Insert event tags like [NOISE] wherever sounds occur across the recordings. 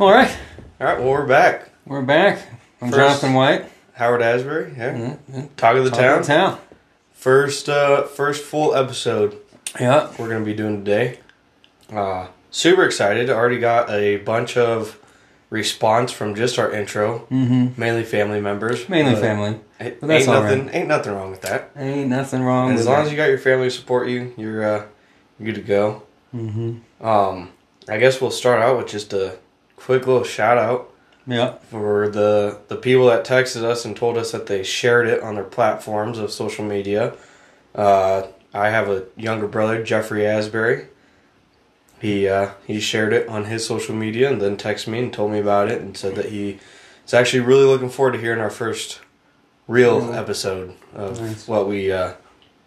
All right, All right, well, we're back. we're back. I'm First- Jonathan White. Howard Asbury, yeah. Mm-hmm. Talk of the Talk town. of the town. First, uh, first full episode Yeah. we're gonna be doing today. Uh, super excited. Already got a bunch of response from just our intro, Mm-hmm. mainly family members. Mainly family. That's ain't nothing. Ain't nothing wrong with that. Ain't nothing wrong as long that. as you got your family to support you, you're uh, you're good to go. Mm-hmm. Um, I guess we'll start out with just a quick little shout out Yeah. for the the people that texted us and told us that they shared it on their platforms of social media. Uh, I have a younger brother, Jeffrey Asbury. He uh, he shared it on his social media and then texted me and told me about it and said that he is actually really looking forward to hearing our first real Really? episode of Nice. what we uh,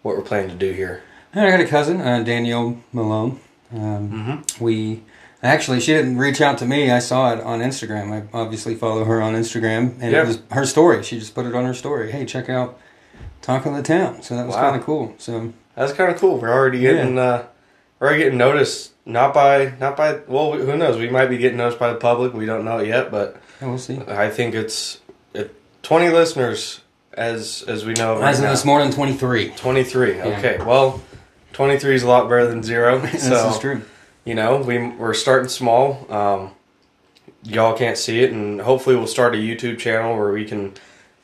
what we're planning to do here. And I got a cousin, uh, Danielle Malone. Um, Mm-hmm. we actually she didn't reach out to me. I saw it on Instagram. I obviously follow her on Instagram, and Yeah. it was her story. She just put it on her story. Hey, check out Talk of the Town. So that was Wow. kind of cool. So That's kind of cool. We're already Yeah. getting uh, we're already getting noticed. Not by not by well, who knows? We might be getting noticed by the public. We don't know it yet, but yeah, we'll see. I think it's it, twenty listeners as as we know right As of this morning, twenty three. Twenty three. Okay, well, twenty three is a lot better than zero. [LAUGHS] this is true. You know we we're starting small. Um, y'all can't see it, and hopefully we'll start a YouTube channel where we can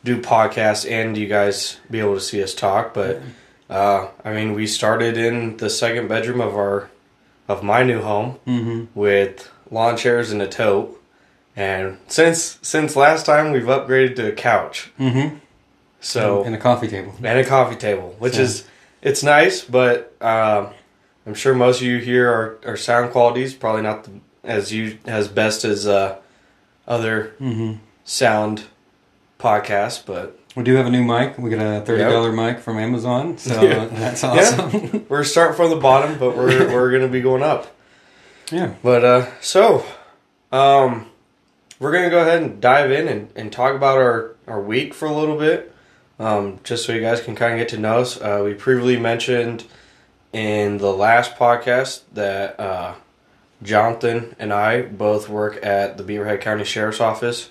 do podcasts and you guys be able to see us talk. But uh, I mean, we started in the second bedroom of our of my new home Mm-hmm. with lawn chairs and a tote. And since since last time, we've upgraded to a couch. Mm-hmm. So and a coffee table. and a coffee table, which So- is it's nice, but um, I'm sure most of you here are our sound quality is probably not the, as you as best as uh, other Mm-hmm. sound podcasts, but We do have a new mic. We got a thirty dollar mic from Amazon, so [LAUGHS] Yeah. that's awesome. [LAUGHS] we're starting from the bottom, but we're [LAUGHS] we're gonna be going up. Yeah. But uh, so um, we're gonna go ahead and dive in and, and talk about our our week for a little bit, um, just so you guys can kind of get to know us. Uh, we previously mentioned in the last podcast that uh, Jonathan and I both work at the Beaverhead County Sheriff's Office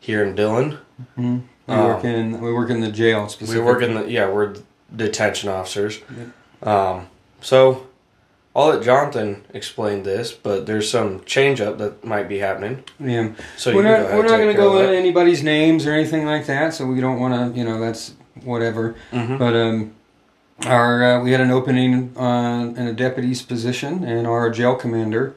here in Dillon. hmm We Um, work in we work in the jail We work in the yeah, we're detention officers. Um, so I'll let Jonathan explain this, but there's some change up that might be happening. Yeah. So we're not go we're not going to go into anybody's names or anything like that, so we don't want to. You know, that's whatever. Mhm. But um, our uh, we had an opening uh, in a deputy's position, and our jail commander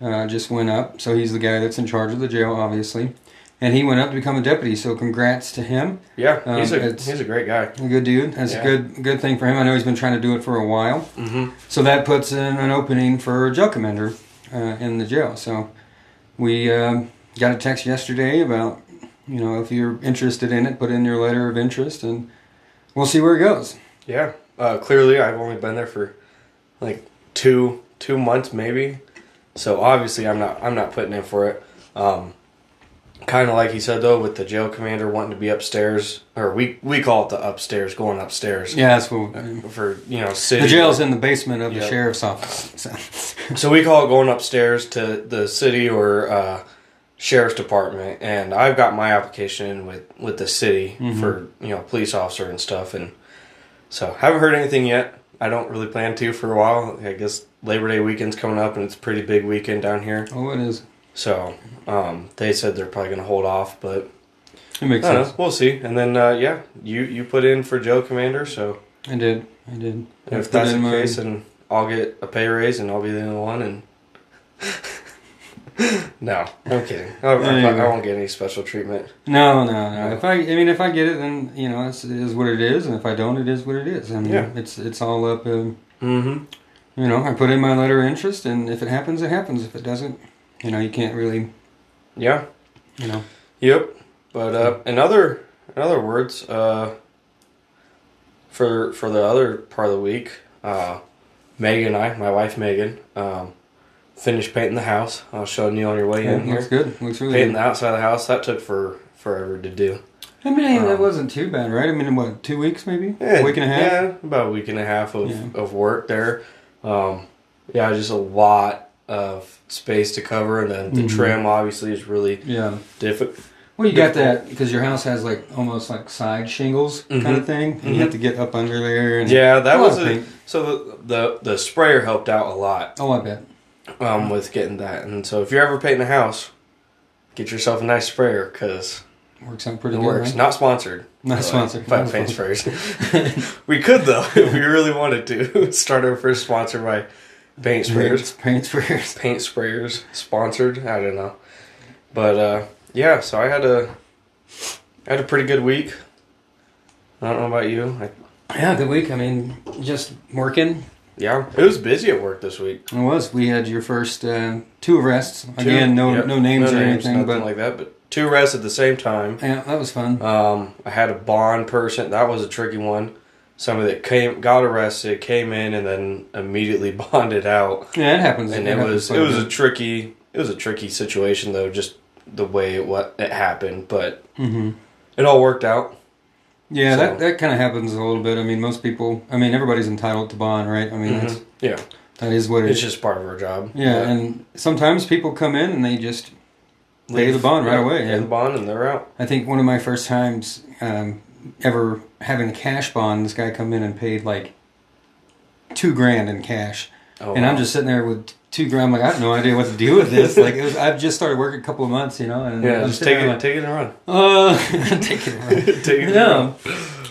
uh, just went up. So he's the guy that's in charge of the jail, obviously, and he went up to become a deputy. So congrats to him. Yeah, Um, he's a he's a great guy. A good dude. That's Yeah. a good good thing for him. I know he's been trying to do it for a while. hmm So that puts in an opening for a jail commander uh, in the jail. So we um got a text yesterday about, you know, if you're interested in it, put in your letter of interest, and we'll see where it goes. Yeah. Uh, clearly, I've only been there for like two two months maybe, so obviously I'm not I'm not putting in for it. Um, kind of like he said though, with the jail commander wanting to be upstairs, or we we call it the upstairs, going upstairs. Yeah, that's what. For you know, city. The jail's in the basement of the sheriff's office. So. So we call it going upstairs to the city or uh, sheriff's department, and I've got my application in with with the city Mhm. for you know police officer and stuff, and so haven't heard anything yet. I don't really plan to for a while. I guess Labor Day weekend's coming up, and it's a pretty big weekend down here. oh, it is. So um, they said they're probably going to hold off, but It makes don't know. sense. We'll see. And then uh, yeah, you you put in for Joe Commander, so I did. I did. I if that's the case, then I'll get a pay raise and I'll be the only one. And [LAUGHS] no, I'm kidding. I, I, Anyway. I won't get any special treatment. No, no, no. If I, I mean, if I get it, then you know, it's, it is what it is, and if I don't, it is what it is. I mean, Yeah. it's it's all up. Um, Mm-hmm. you know, I put in my letter of interest, and if it happens, it happens. If it doesn't, you know, you can't really, Yeah. you know. Yep. But uh, in other in other words, uh, for for the other part of the week, uh, Megan and I, my wife Megan, um, finished painting the house. I was showing you on your way Yeah, in looks here. good. Looks really Painting good. the outside of the house that took for forever to do. I mean, that Um, wasn't too bad, right? I mean, what, two weeks maybe? Yeah, a week and a half? Yeah, about a week and a half of, Yeah. of work there. Um, yeah, just a lot, of space to cover, and then the Mhm. trim obviously is really Yeah. difficult. Well, you got that because your house has like almost like side shingles Mhm. kind of thing, and you have to get up under there. And Yeah, that was a, so the, the the sprayer helped out a lot Oh, I bet. Um, with getting that, and so if you're ever painting a house, get yourself a nice sprayer because Works out pretty it good. works. Right? Not sponsored. Not sponsored. by Not paint sprayers. [LAUGHS] we could though if we really wanted to [LAUGHS] start our first sponsor by paint sprayers. Paint sprayers. paint sprayers sponsored. I don't know, but uh, yeah. So I had a I had a pretty good week. I don't know about you. I, Yeah, good week. I mean, just working. Yeah, it was busy at work this week. It was. We had your first uh, two arrests. Again, no yep, no names or anything, nothing but like that. But two arrests at the same time. yeah, that was fun. Um, I had a bond person. That was a tricky one. Somebody that came got arrested, came in, and then immediately [LAUGHS] bonded out. Yeah, it happens. and It it happens was it was a tricky it was a tricky situation though just the way it what it happened but Mhm. it all worked out Yeah, So- that that kind of happens a little bit. I mean, most people. I mean, everybody's entitled to bond, right? I mean, that's, Mhm. yeah that is what it it's is. just part of our job Yeah, But and sometimes people come in and they just. pay the bond right yeah, away, pay yeah. the bond and they're out I think one of my first times um, ever having a cash bond, this guy come in and paid like two grand in cash, oh, and I'm just sitting there with two grand. I'm like, I have no idea what to do with this. like, it was, I've just started working a couple of months, you know, and yeah I'm just take there it like, take it and run Uh, take it around. take it and Yeah. [LAUGHS] run.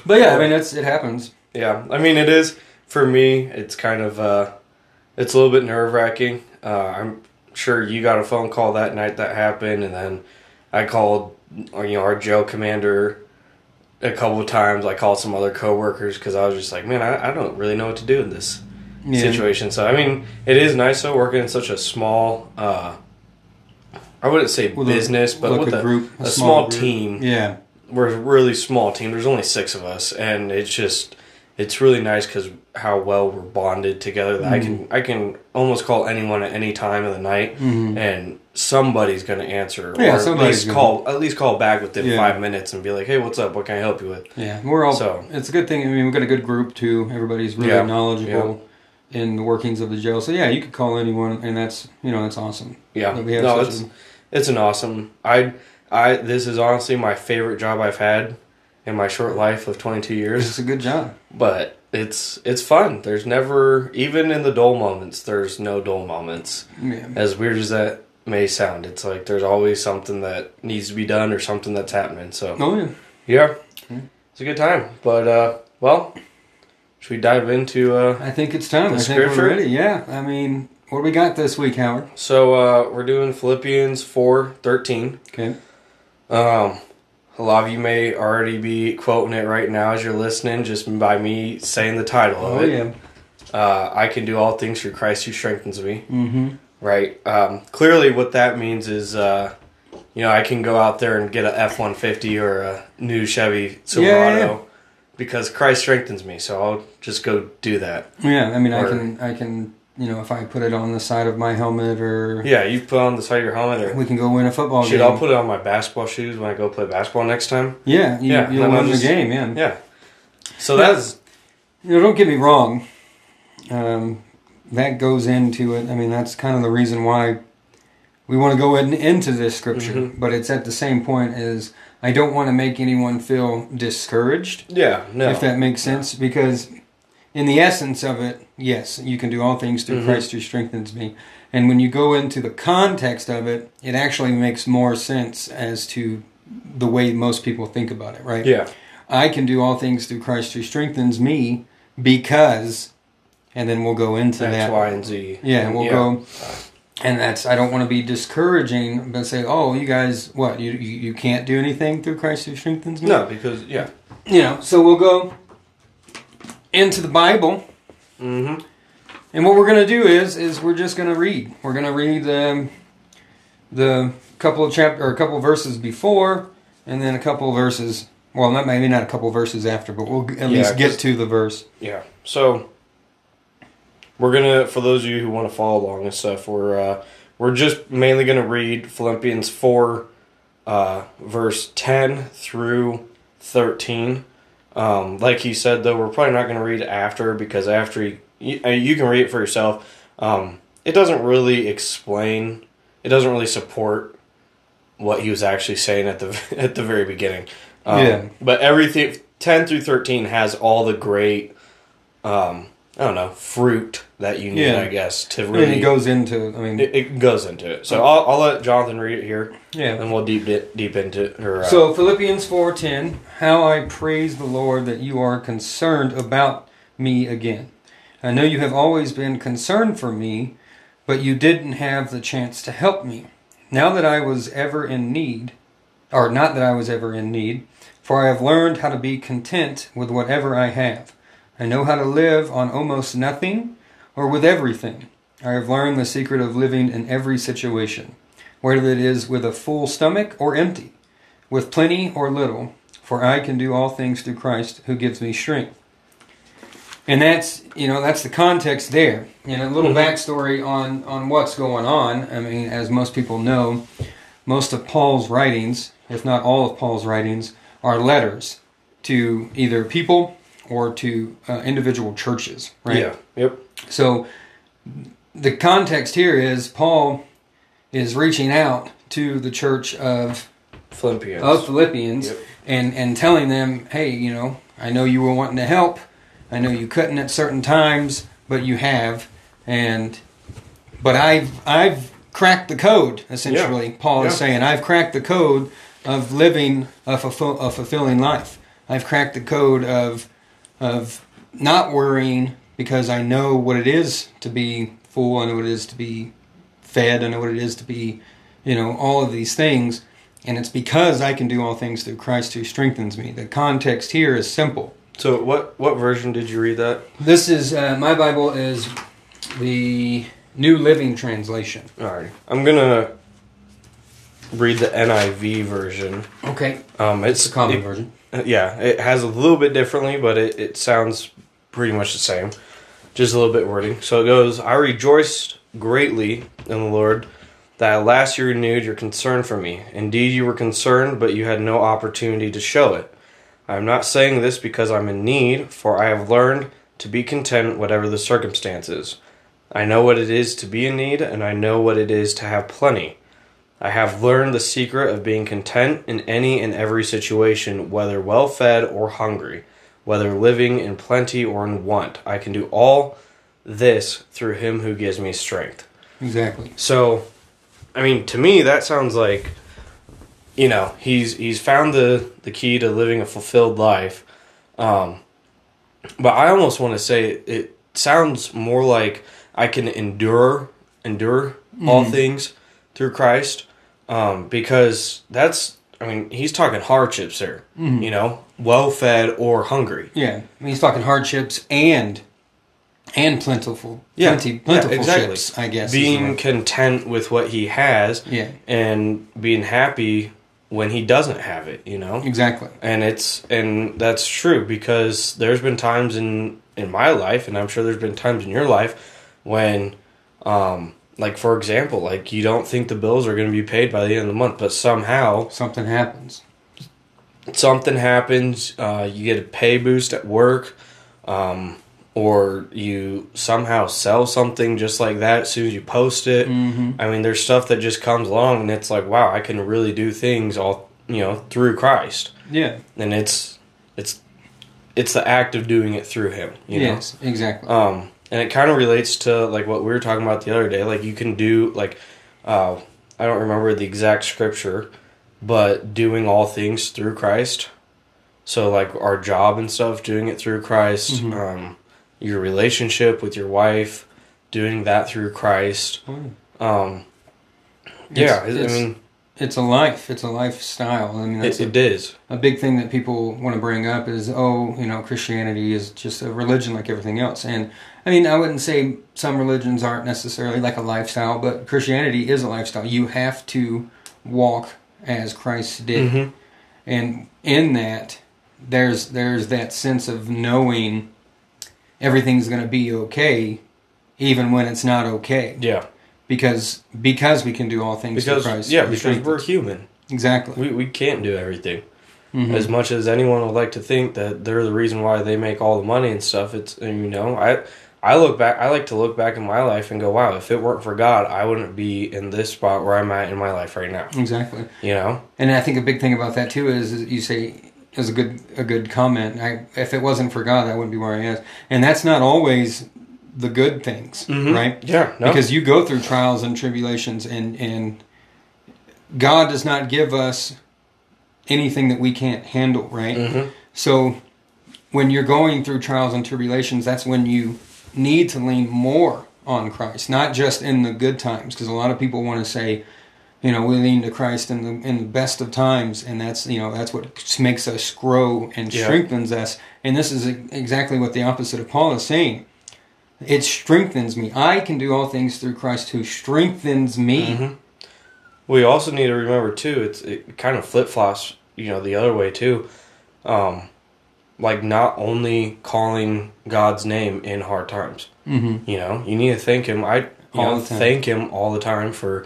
But yeah, I mean, it's it happens. yeah I mean it is for me it's kind of uh it's a little bit nerve wracking uh, I'm sure you got a phone call that night that happened and then I called you know our jail commander a couple of times I called some other coworkers because I was just like man I, I don't really know what to do in this Yeah. situation. So I mean, it is nice though working in such a small. uh I wouldn't say business, but like with a a, group, a, a small, small group. team. Yeah, We're a really small team. There's only six of us, and it's just it's really nice because how well we're bonded together. That I can I can almost call anyone at any time of the night, Mhm. and somebody's gonna answer. Yeah, or at least gonna- call at least call back within Yeah. five minutes and be like, hey, what's up? What can I help you with? yeah. We're all. So- it's a good thing. I mean, we've got a good group too. Everybody's really Yeah, knowledgeable in the workings of the jail. So yeah, you could call anyone, and that's you know that's awesome. Yeah, that no, it's a- it's an awesome. I I this is honestly my favorite job I've had in my short life of 22 years. It's a good job. But it's it's fun. There's never even in the dull moments. There's no dull moments. Yeah. As weird as that may sound, it's like there's always something that needs to be done or something that's happening. So Oh yeah. yeah, Hmm. it's a good time. But uh, well, should we dive into uh? I think it's time. The I think scripture? we're ready. Yeah. I mean, what do we got this week, Howard? So uh, we're doing Philippians four thirteen. Okay. Um, a lot of you may already be quoting it right now as you're listening, just by me saying the title of Oh it. yeah. Uh, I can do all things through Christ who strengthens me. Mm-hmm. Right. Um, clearly, what that means is, uh, you know, I can go out there and get a F one fifty or a new Chevy Silverado yeah, yeah. Because Christ strengthens me. So I'll just go do that. Yeah. I mean, I can. I can. You know, if I put it on the side of my helmet, or Yeah, you put on the side of your helmet, or we can go win a football should game. I'll put it on my basketball shoes when I go play basketball next time. yeah. You, Yeah, You'll win just- the game. Yeah. Yeah. So that's You know, don't get me wrong. Um, that goes into it. I mean, that's kind of the reason why we want to go in, into this scripture. Mhm. But it's at the same point as I don't want to make anyone feel discouraged, yeah. No. if that makes sense. Because in the essence of it, yes, you can do all things through Mhm. Christ who strengthens me. And when you go into the context of it, it actually makes more sense as to the way most people think about it, right? yeah. I can do all things through Christ who strengthens me because, and then we'll go into X, that. Y, and Z. Yeah, and we'll Yeah. go, and that's I don't want to be discouraging, but say, oh, you guys, what you you, can't do anything through Christ who strengthens me. No, because yeah. you know. So we'll go into the Bible, Mm-hmm. and what we're going to do is is we're just going to read. We're going to read um, the couple of chapter or a couple of verses before, and then a couple of verses. Well, not maybe not a couple of verses after, but we'll at Yeah, least get to the verse. Yeah. So we're gonna, for those of you who want to follow along and stuff, we're uh, we're just mainly gonna read Philippians four, uh, verse ten through thirteen. Um, like he said, though, we're probably not gonna read after because after you, you, uh, you can read it for yourself. Um, it doesn't really explain. It doesn't really support what he was actually saying at the [LAUGHS] at the very beginning. Um, Yeah. But everything ten through thirteen has all the great, um, I don't know, fruit that you need. Yeah. I guess to really mean, it goes into. I mean, it, it goes into it. So I'll, I'll let Jonathan read it here, yeah. and we'll deep deep into it. Or, uh, So Philippians 4:10, how I praise the Lord that you are concerned about me again. I know you have always been concerned for me, but you didn't have the chance to help me. Now that I was ever in need, or not that I was ever in need, for I have learned how to be content with whatever I have. I know how to live on almost nothing or with everything. I have learned the secret of living in every situation, whether it is with a full stomach or empty with plenty or little, for I can do all things through Christ who gives me strength. And that's you know that's the context there. And a little Mhm. backstory on on what's going on. I mean, as most people know, most of Paul's writings, if not all of Paul's writings, are letters to either people or to uh, individual churches. Right. yeah, yep, So the context here is Paul is reaching out to the church of Philippians. of Philippians Yep. and and telling them, hey, you know, I know you were wanting to help. I know you couldn't at certain times, but you have, and but I've I've cracked the code. Essentially, Paul is saying I've cracked the code of living a, fulfill, a fulfilling life. I've cracked the code of of not worrying because I know what it is to be full. I know what it is to be fed. I know what it is to be, you know, all of these things. And it's because I can do all things through Christ who strengthens me. The context here is simple. So what what version did you read that? This is uh, my Bible is the New Living Translation. All right, I'm gonna read the NIV version. Okay, Um, it's a common it- version. Yeah, it has a little bit differently, but it, it sounds pretty much the same. Just a little bit wording. So it goes, I rejoiced greatly in the Lord that at last you renewed your concern for me. Indeed, you were concerned, but you had no opportunity to show it. I am not saying this because I'm in need, for I have learned to be content whatever the circumstances. I know what it is to be in need, and I know what it is to have plenty. I have learned the secret of being content in any and every situation, whether well fed or hungry, whether living in plenty or in want. I can do all this through him who gives me strength. Exactly. So, I mean, to me, that sounds like, you know, he's he's found the the key to living a fulfilled life. Um, but I almost want to say it sounds more like I can endure endure all Mhm. things through Christ, um, because that's. I mean, he's talking hardships there. Mhm. You know, well fed or hungry. Yeah, I mean, he's talking hardships and and plentiful, Yeah, plenty, yeah, plentiful exactly. ships. I guess Being content with what he has yeah, and being happy when he doesn't have it. You know. exactly. and it's and that's true because there's been times in in my life and i'm sure there's been times in your life when um like for example like you don't think the bills are going to be paid by the end of the month but somehow Something happens. something happens uh, you get a pay boost at work um, or you somehow sell something just like that as soon as you post it Mm-hmm. i mean there's stuff that just comes along and it's like wow i can really do things all you know through christ Yeah. and it's it's it's the act of doing it through him you yes. Exactly. um and it kind of relates to like what we were talking about the other day like you can do like uh i don't remember the exact scripture but doing all things through christ so like our job and stuff doing it through christ Mhm. um your relationship with your wife doing that through christ yeah. um yeah It's- i mean It's a life. It's a lifestyle. I mean, that's it, it is a, a big thing that people want to bring up is, oh, you know, Christianity is just a religion like everything else. And I mean, I wouldn't say some religions aren't necessarily like a lifestyle, but Christianity is a lifestyle. You have to walk as Christ did. Mhm. and in that there's there's that sense of knowing everything's going to be okay even when it's not okay yeah because because we can do all things because through Christ yeah because we're human exactly we, we can't do everything Mhm. as much as anyone would like to think that they're the reason why they make all the money and stuff it's you know i I look back. I like to look back in my life and go, "Wow, if it weren't for God, I wouldn't be in this spot where I'm at in my life right now." Exactly. You know? And I think a big thing about that too is, is you say is a good a good comment. I, if it wasn't for God, I wouldn't be where I am. And that's not always the good things, Mhm. right? Yeah. No. Because you go through trials and tribulations, and and God does not give us anything that we can't handle, right? Mhm. So when you're going through trials and tribulations, that's when you need to lean more on Christ, not just in the good times, because a lot of people want to say, you know, we lean to Christ in the in the best of times, and that's you know that's what makes us grow and Yeah. strengthens us. And this is exactly what the opposite of Paul is saying. It strengthens me. I can do all things through Christ who strengthens me. Mhm. We also need to remember too. It's it kind of flip flops. You know, the other way too. Um, like not only calling God's name in hard times. Mm-hmm. You know, you need to thank Him. I you All know thank Him all the time for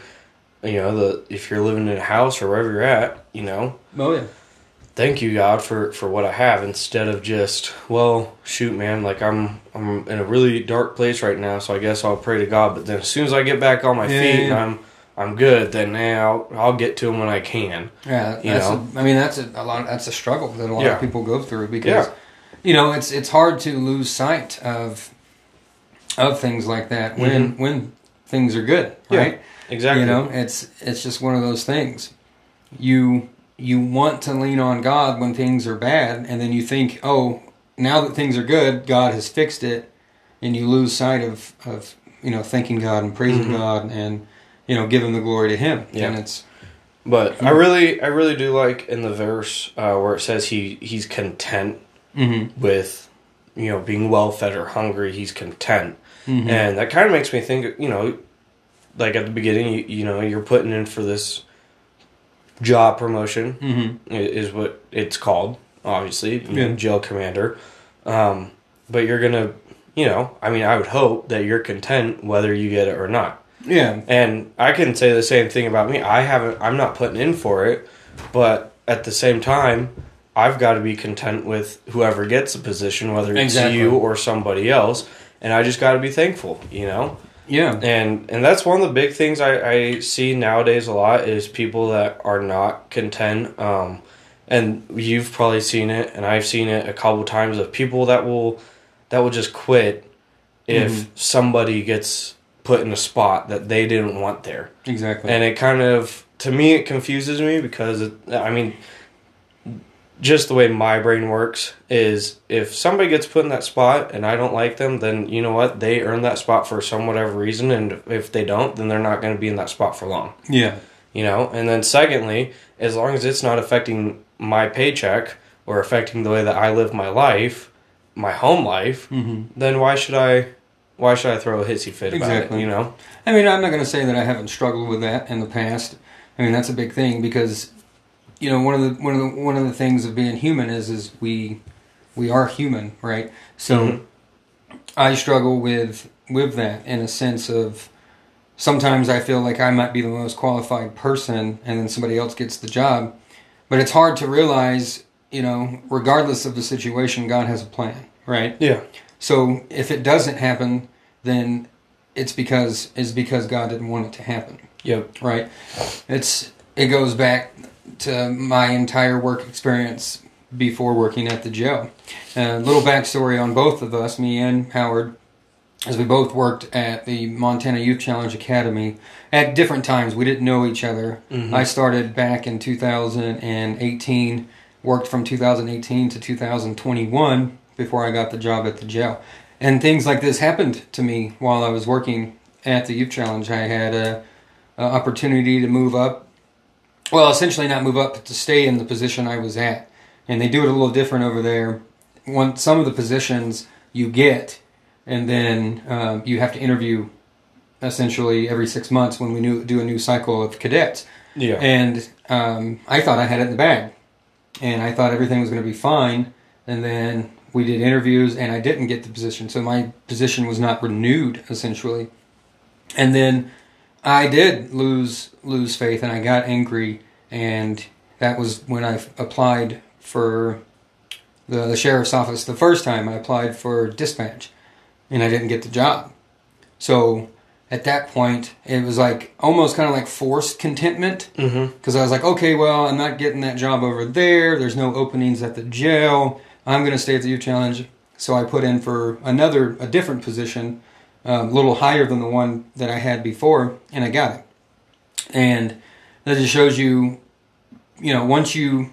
you know the if you're living in a house or wherever you're at. You know, Oh yeah. thank you God for for what I have instead of just well shoot man like I'm I'm in a really dark place right now so I guess I'll pray to God but then as soon as I get back on my Yeah, feet yeah, and yeah. I'm I'm good then now I'll, I'll get to them when I can Yeah, You know? A, I mean, that's a, a lot. That's a struggle that a lot Yeah. of people go through because Yeah. you know it's it's hard to lose sight of of things like that when when things are good, Mm-hmm. Yeah, right? exactly You know, it's it's just one of those things. You you want to lean on God when things are bad, and then you think, oh, now that things are good, God has fixed it, and you lose sight of of you know thanking God and praising Mhm. God and you know giving the glory to Him. Yeah. And it's but I really I really do like in the verse uh, where it says he he's content mm-hmm, with you know being well fed or hungry he's content mm-hmm. and that kind of makes me think you know like at the beginning you, you know you're putting in for this job promotion mm-hmm. is what it's called obviously Yeah. jail commander um, but you're gonna you know i mean i would hope that you're content whether you get it or not Yeah, and i can say the same thing about me i haven't i'm not putting in for it but at the same time i've got to be content with whoever gets the position whether it's Exactly. you or somebody else and i just got to be thankful you know yeah, and and that's one of the big things I, I see nowadays a lot is people that are not content. Um, and you've probably seen it, and I've seen it a couple times of people that will that will just quit if Mhm. somebody gets put in a spot that they didn't want there. exactly. And it kind of to me it confuses me because it, I mean just the way my brain works is if somebody gets put in that spot and I don't like them, then you know what? They earn that spot for some whatever reason and if they don't, then they're not going to be in that spot for long. yeah, You know? And then secondly, as long as it's not affecting my paycheck or affecting the way that I live my life, my home life, hmm then why should I why should I throw a hissy fit about Exactly. it, you know? I mean, I'm not going to say that I haven't struggled with that in the past. I mean, that's a big thing because you know one of the one of the one of the things of being human is is we we are human, right? So Mhm. I struggle with with that in a sense of sometimes I feel like I might be the most qualified person, and then somebody else gets the job. But it's hard to realize, you know, regardless of the situation, God has a plan, right? Yeah. So if it doesn't happen, then it's because it's because God didn't want it to happen, Yep. right? It's it goes back to my entire work experience before working at the jail. A little backstory on both of us, me and Howard, as we both worked at the Montana Youth Challenge Academy at different times. We didn't know each other. Mhm. I started back in 2018, worked from 2018 to 2021 before I got the job at the jail. And things like this happened to me while I was working at the Youth Challenge. I had a, a opportunity to move up. Well, essentially not move up, but to stay in the position I was at. And they do it a little different over there. One, some of the positions you get, and then um, you have to interview essentially every six months when we new, do a new cycle of cadets. Yeah. And um, I thought I had it in the bag. And I thought everything was going to be fine. And then we did interviews and I didn't get the position. So my position was not renewed essentially. And then I did lose lose faith and I got angry and that was when I applied for the, the sheriff's office the first time I applied for dispatch. and I didn't get the job. So at that point, it was like almost kind of like forced contentment Mm-hmm. because I was like, okay, well, I'm not getting that job over there. There's no openings at the jail. I'm going to stay at the youth challenge. So I put in for another, a different position, um, a little higher than the one that I had before, and I got it. And that just shows you, you know, once you,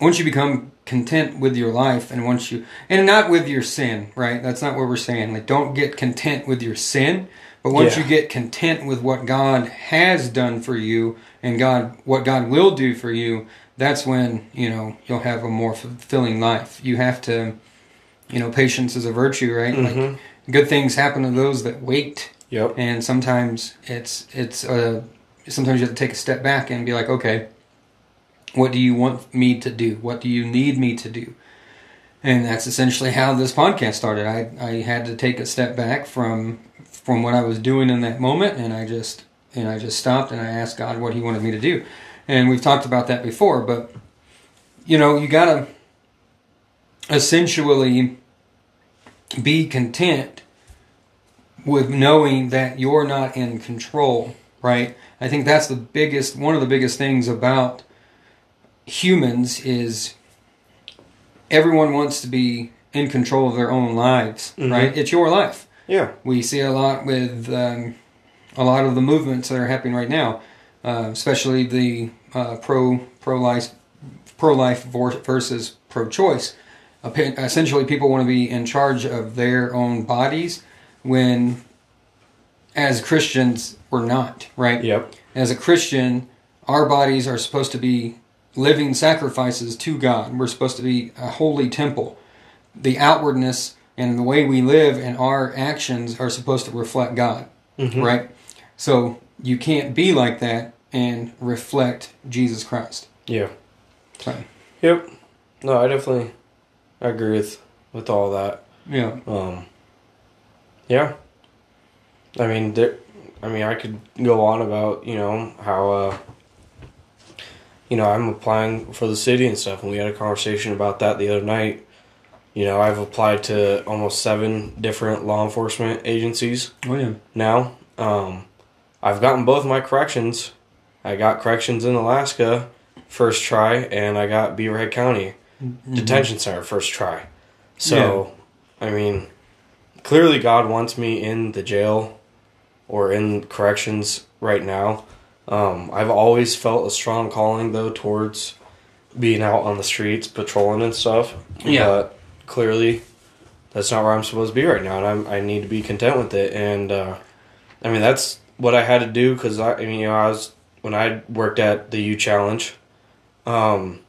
once you become content with your life, and once you, and not with your sin, right? That's not what we're saying. Like, don't get content with your sin. But once Yeah. you get content with what God has done for you and God what God will do for you, that's when, you know, you'll have a more fulfilling life. You have to you know, patience is a virtue, right? Mhm. Like good things happen to those that wait, Yep. and sometimes it's it's uh sometimes you have to take a step back and be like, okay, what do you want me to do? What do you need me to do? And that's essentially how this podcast started. I I had to take a step back from from what I was doing in that moment, and I just and I just stopped and I asked God what He wanted me to do. And we've talked about that before, but you know, you gotta essentially be content with knowing that you're not in control, right? I think that's the biggest one of the biggest things about humans is everyone wants to be in control of their own lives, Mhm. right? It's your life. Yeah. We see a lot with um, a lot of the movements that are happening right now, uh, especially the uh, pro pro life pro life versus pro choice. Essentially, people want to be in charge of their own bodies when, as Christians, we're not right. Yep. As a Christian, our bodies are supposed to be living sacrifices to God. We're supposed to be a holy temple. The outwardness and the way we live and our actions are supposed to reflect God, Mhm. right? So you can't be like that and reflect Jesus Christ. Yeah. So, Yep. No, I definitely agree with with all that. yeah. Um, yeah. I mean, there, I mean, I could go on about you know how uh, you know I'm applying for the city and stuff, and we had a conversation about that the other night. You know, I've applied to almost seven different law enforcement agencies Oh yeah. now. Um, I've gotten both my corrections. I got corrections in Alaska first try, and I got Beaverhead County Mm-hmm. detention center first try. So, I mean, clearly God wants me in the jail or in corrections right now. Um, I've always felt a strong calling though towards being out on the streets patrolling and stuff. Yeah. But clearly, that's not where I'm supposed to be right now, and I'm, I need to be content with it. And uh, I mean, that's what I had to do because I, I mean, you know, I was when I worked at the Youth Challenge. Um,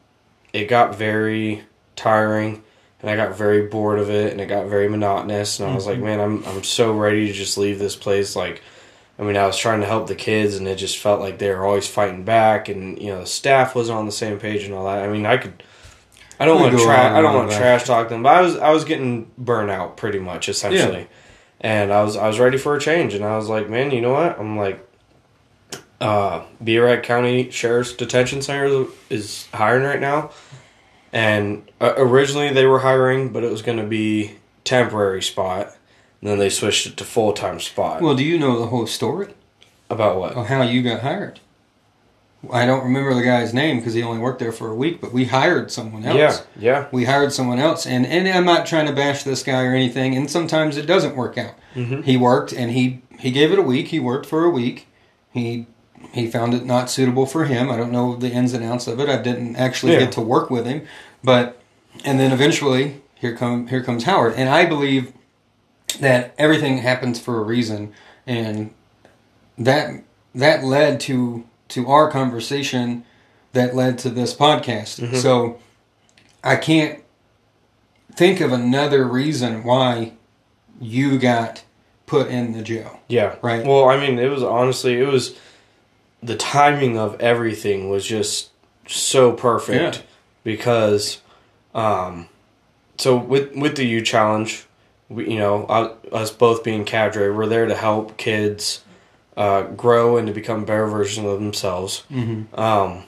it got very tiring and I got very bored of it and it got very monotonous and I was like, man, I'm I'm so ready to just leave this place like I mean, I was trying to help the kids and it just felt like they were always fighting back and you know, the staff wasn't on the same page and all that. I mean, I could I don't want to tra- I don't want to trash talk them, but I was I was getting burnout pretty much essentially. And I was I was ready for a change and I was like, man, you know what? I'm like uh, County Sheriff's Detention Center is hiring right now, and uh, originally they were hiring, but it was going to be temporary spot, and then they switched it to full time spot. Well, do you know the whole story About what? of how you got hired? I don't remember the guy's name because he only worked there for a week, but we hired someone else. yeah, yeah, we hired someone else and and I'm not trying to bash this guy or anything and sometimes it doesn't work out. Mhm. He worked and he he gave it a week. He worked for a week. He he found it not suitable for him. I don't know the ins and outs of it. I didn't actually Yeah. get to work with him, but and then eventually here come here comes Howard and I believe that everything happens for a reason and that that led to to our conversation that led to this podcast. Mhm. So I can't think of another reason why you got put in the jail. yeah. Right. Well, I mean, it was honestly, it was the timing of everything was just so perfect Yeah. because, um, so with with the Youth challenge, we you know I, us both being cadre, we're there to help kids uh, grow and to become better versions of themselves. Mm-hmm. Um,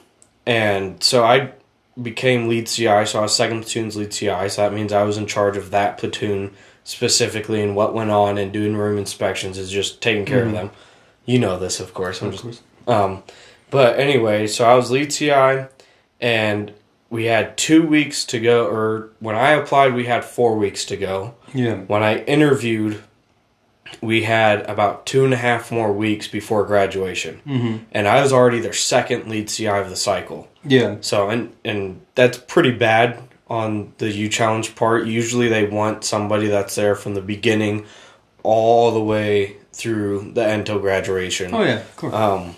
and so I became lead CI, so I was second platoon's lead CI. So that means I was in charge of that platoon specifically and what went on and doing room inspections is just taking care Mhm. of them. You know this, of course. I'm Of just course. Um, but anyway, so I was lead CI, and we had two weeks to go. Or when I applied, we had four weeks to go. Yeah. When I interviewed, we had about two and a half more weeks before graduation, Mm-hmm. and I was already their second lead CI of the cycle. Yeah. So and and that's pretty bad on the Youth challenge part. Usually they want somebody that's there from the beginning all the way through the end till graduation. Oh yeah. Of course. Um,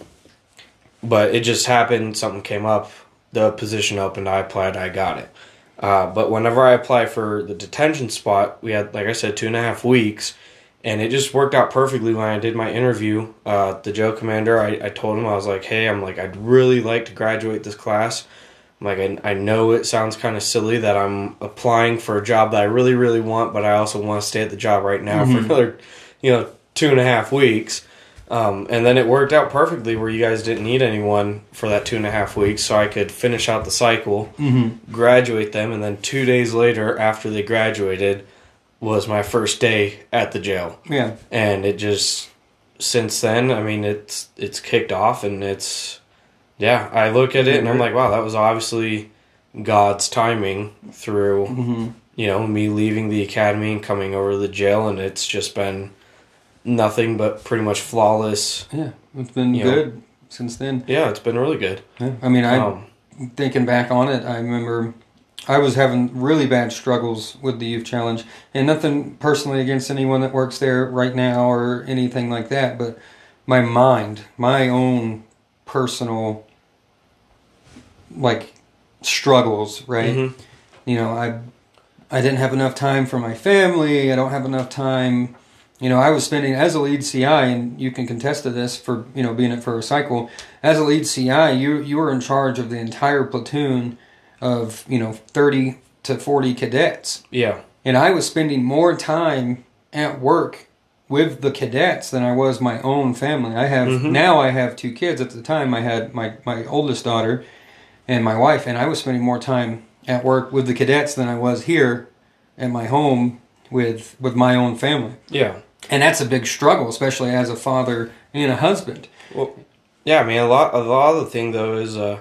but it just happened. Something came up. The position opened. I applied. I got it. Uh, but whenever I applied for the detention spot, we had, like I said, two and a half weeks, and it just worked out perfectly when I did my interview. Uh, the jail commander, I, I told him I was like, "Hey, I'm like, I'd really like to graduate this class. I'm like, I, I know it sounds kind of silly that I'm applying for a job that I really, really want, but I also want to stay at the job right now for Mhm. another, you know, two and a half weeks." Um, and then it worked out perfectly where you guys didn't need anyone for that two and a half weeks, so I could finish out the cycle, mm-hmm. graduate them, and then two days later, after they graduated, was my first day at the jail. Yeah. And it just since then, I mean, it's it's kicked off, and it's yeah. I look at it and I'm like, wow, that was obviously God's timing through Mm-hmm. you know me leaving the academy and coming over to the jail, and it's just been nothing but pretty much flawless. Yeah. It's been You know. good since then. Yeah, it's been really good. Yeah. I mean, I Um, thinking back on it, I remember I was having really bad struggles with the youth challenge, and nothing personally against anyone that works there right now or anything like that, but my mind, my own personal like struggles, right? mhm. You know, I I didn't have enough time for my family. I don't have enough time. You know, I was spending as a lead CI, and you can contest to this for you know being it for a cycle. As a lead CI, you you were in charge of the entire platoon of you know thirty to forty cadets, Yeah. and I was spending more time at work with the cadets than I was my own family. I have Mhm. now I have two kids. At the time, I had my my oldest daughter and my wife, and I was spending more time at work with the cadets than I was here at my home with with my own family. Yeah. And that's a big struggle, especially as a father and a husband. Well, yeah. I mean, a lot. A lot of the thing though is uh,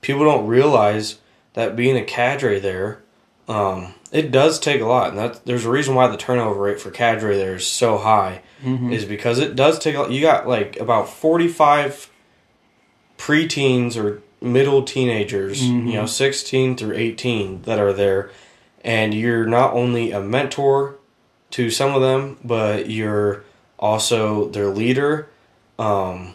people don't realize that being a cadre there, um, it does take a lot, and that there's a reason why the turnover rate for cadre there is so high. Mhm. Is because it does take. a lot. You got like about forty five preteens or middle teenagers, Mhm. you know, sixteen through eighteen that are there, and you're not only a mentor to some of them, but you're also their leader. Um,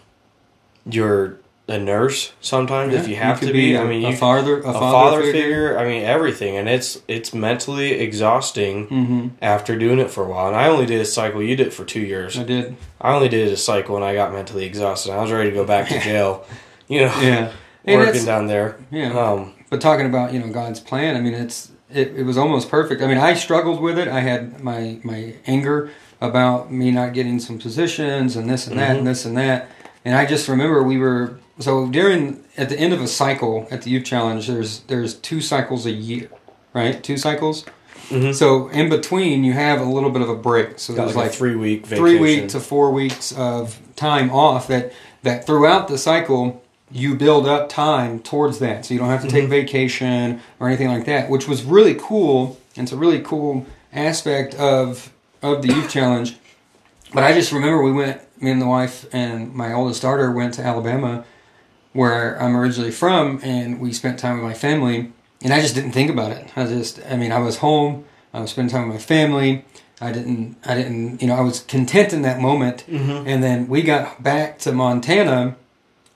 you're a nurse sometimes if you have could to be. a, I mean, a you, father, a, a father, figure. figure. I mean, everything, and it's it's mentally exhausting hmm after doing it for a while. And I only did a cycle. You did it for two years. I did. I only did a cycle, and I got mentally exhausted. I was ready to go back to [LAUGHS] jail. You know, Yeah. Working down there. Yeah. Um, But talking about you know God's plan, I mean it's it, it was almost perfect. I mean I struggled with it. I had my my anger about me not getting some positions and this and that Mhm. and this and that. And I just remember we were so during at the end of a cycle at the youth challenge. There's there's two cycles a year, right? Two cycles. mhm. So in between you have a little bit of a break. So there's like, like three week vacation. three week to four weeks of time off that that throughout the cycle you build up time towards that so you don't have to take Mhm. vacation or anything like that which was really cool and it's a really cool aspect of of the youth challenge but i just remember we went me and the wife and my oldest daughter went to alabama where i'm originally from and we spent time with my family and i just didn't think about it i just i mean i was home i was spending time with my family I didn't, I didn't, you know, I was content in that moment. Mhm. And then we got back to Montana.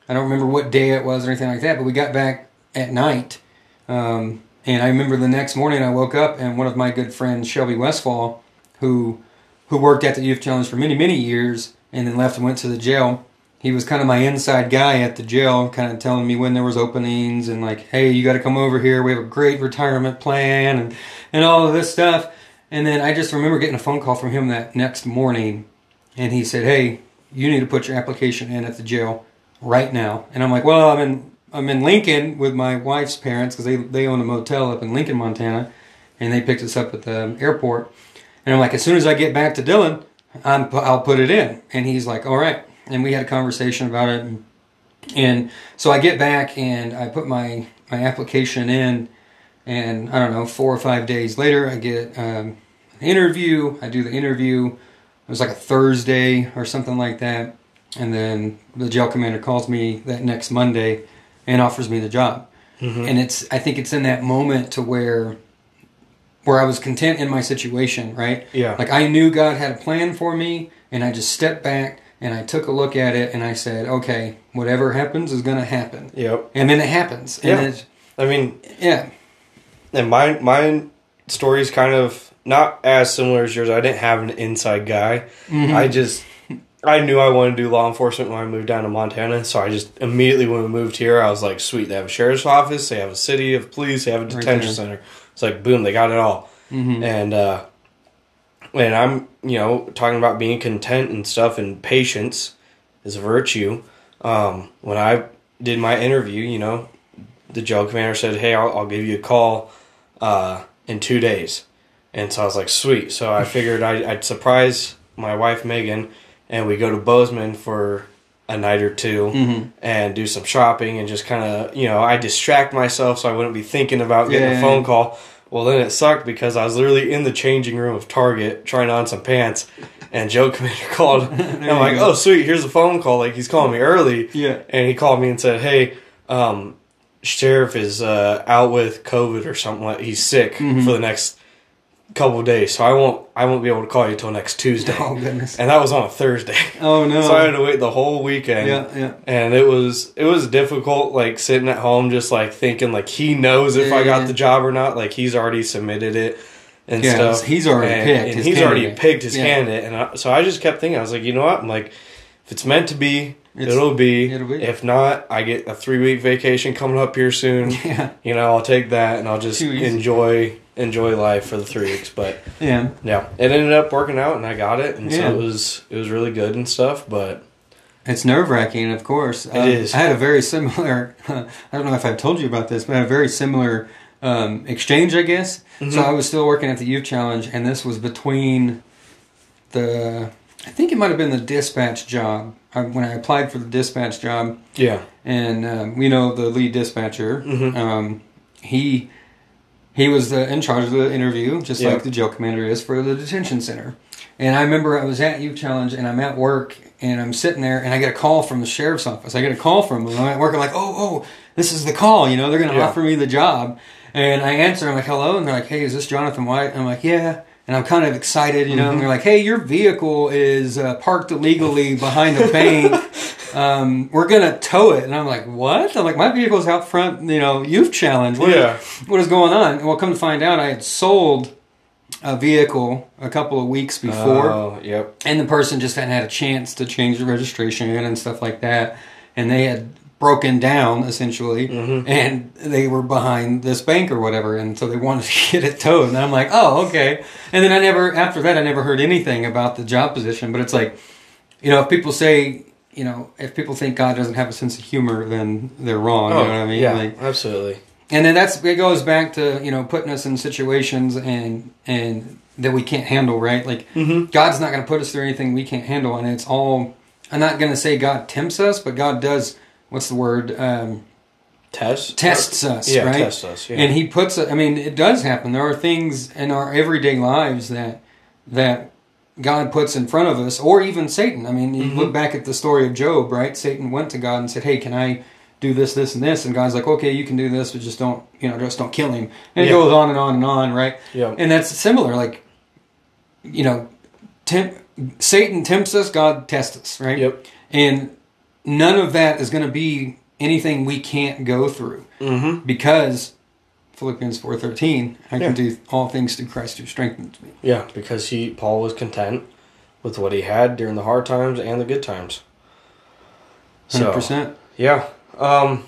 I don't remember what day it was or anything like that, but we got back at night. Um, and I remember the next morning I woke up and one of my good friends, Shelby Westfall, who who worked at the Youth Challenge for many, many years and then left and went to the jail. He was kind of my inside guy at the jail, kind of telling me when there was openings and like, hey, you got to come over here. We have a great retirement plan and, and all of this stuff. And then I just remember getting a phone call from him that next morning, and he said, "Hey, you need to put your application in at the jail right now." And I'm like, "Well, I'm in I'm in Lincoln with my wife's parents because they they own a motel up in Lincoln, Montana, and they picked us up at the airport." And I'm like, as soon as I get back to Dillon, I'm, I'll put it in. And he's like, all right. And we had a conversation about it. And, and so I get back and I put my, my application in. And I don't know, four or five days later, I get um, an interview. I do the interview. It was like a Thursday or something like that. And then the jail commander calls me that next Monday and offers me the job. And it's I think it's in that moment to where where I was content in my situation, right? Yeah. Like I knew God had a plan for me and I just stepped back and I took a look at it and I said, okay, whatever happens is going to happen. Yep. And then it happens. And Yeah. it's, I mean, yeah. and my my story's kind of not as similar as yours. I didn't have an inside guy. Mm-hmm. I just I knew I wanted to do law enforcement when I moved down to Montana, so I just immediately when we moved here, I was like, sweet, they have a sheriff's office, they have a city of police, they have a detention there. center. It's like boom, they got it all. Mm-hmm. And uh and I'm, you know, talking about being content and stuff and patience is a virtue. Um, when I did my interview, you know, the jail commander said, "Hey, I'll, I'll give you a call uh, in two days," and so I was like, "Sweet." So I figured I'd, I'd surprise my wife Megan, and we go to Bozeman for a night or 2 Mm-hmm. and do some shopping and just kind of, you know, I distract myself so I wouldn't be thinking about getting Yeah. a phone call. Well, then it sucked because I was literally in the changing room of Target trying on some pants, and Joe [LAUGHS] Commander called. [LAUGHS] and I'm like, go. "Oh, sweet! Here's a phone call. Like he's calling me early." Yeah. and he called me and said, "Hey, um, sheriff is uh, out with COVID or something. Like he's sick Mm-hmm. for the next couple of days, so I won't I won't be able to call you till next Tuesday." [LAUGHS] Oh, goodness. And that was on a Thursday, Oh, no. [LAUGHS] so I had to wait the whole weekend. yeah, yeah. And it was it was difficult, like sitting at home, just like thinking, like he knows if I Yeah. got the job or not. Like he's already submitted it and Yeah, stuff. he's already and, picked and he's already picked his Yeah. candidate. And I, so I just kept thinking, I was like, you know what? I'm like, if it's meant to be, It's- it'll be. it'll be. If not, I get a three week vacation coming up here soon. [LAUGHS] Yeah. You know, I'll take that and I'll just enjoy enjoy life for the three weeks. But [LAUGHS] Yeah. yeah, it ended up working out, and I got it, and Yeah. so it was it was really good and stuff. But It's nerve wracking, of course. It is. I had a very similar. [LAUGHS] I don't know if I've told you about this, but I had a very similar um, exchange, I guess. Mm-hmm. So I was still working at the youth challenge, and this was between the. I think it might have been the dispatch job I, when I applied for the dispatch job, yeah, and um, we know the lead dispatcher. Mhm. Um, he he was the, in charge of the interview, just Yeah. like the jail commander is for the detention center. And I remember I was at Youth Challenge and I'm at work and I'm sitting there and I get a call from the sheriff's office. I get a call from them. I'm at work. I'm like, oh, oh, this is the call. You know, they're going to Yeah. offer me the job. And I answer. I'm like, hello. And they're like, hey, is this Jonathan White? I'm like, yeah. And I'm kind of excited, you know. Mm-hmm. And they're like, hey, your vehicle is uh, parked illegally behind a bank. [LAUGHS] um, we're gonna tow it. And I'm like, what? I'm like, my vehicle's out front, you know, youth challenge. What, Yeah. what is going on? Well, come to find out, I had sold a vehicle a couple of weeks before, Oh, yep. and the person just hadn't had a chance to change the registration and stuff like that. And they had broken down essentially, Mm-hmm. and they were behind this bank or whatever, and so they wanted to [LAUGHS] get it towed. And I'm like, oh, okay. And then I never, after that, I never heard anything about the job position. But it's like, you know, if people say, you know, if people think God doesn't have a sense of humor, then they're wrong. Oh, you know what I mean? yeah, Like, absolutely. and then that's it goes back to you know putting us in situations and and that we can't handle right like Mhm. god's not going to put us through anything we can't handle and it's all i'm not going to say god tempts us but god does what's the word um, Test tests us Yeah, right test us. Yeah. and he puts i mean it does happen there are things in our everyday lives that that god puts in front of us or even satan i mean you Mm-hmm. look back at the story of Job right satan went to god and said hey can i do this this and this and god's like okay you can do this but just don't you know just don't kill him and it goes on and on and on right Yeah. and that's similar like you know temp, satan tempts us god tests us right Yep. and none of that is going to be anything we can't go through Mm-hmm. because Philippians 4:13 I Yeah. can do all things through Christ who strengthens me. Yeah, because he Paul was content with what he had during the hard times and the good times. So 100%. yeah. Um.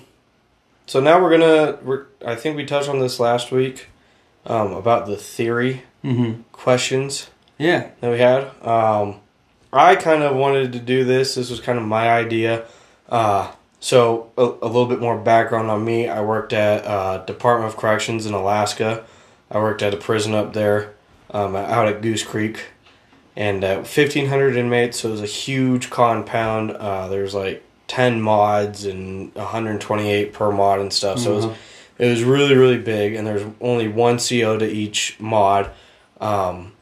So now we're gonna. We're. I think we touched on this last week. Um, about the theory Mhm. questions Yeah. that we had. Um, I kind of wanted to do this. This was kind of my idea. Uh, so a, a little bit more background on me. I worked at uh, Department of Corrections in Alaska. I worked at a prison up there. um, out at Goose Creek, and uh, 1,500 inmates. So it was a huge compound. Uh, there's like 10 mods and 128 per mod and stuff. So it was Mhm. it was really really big, and there's only one CO to each mod. Um,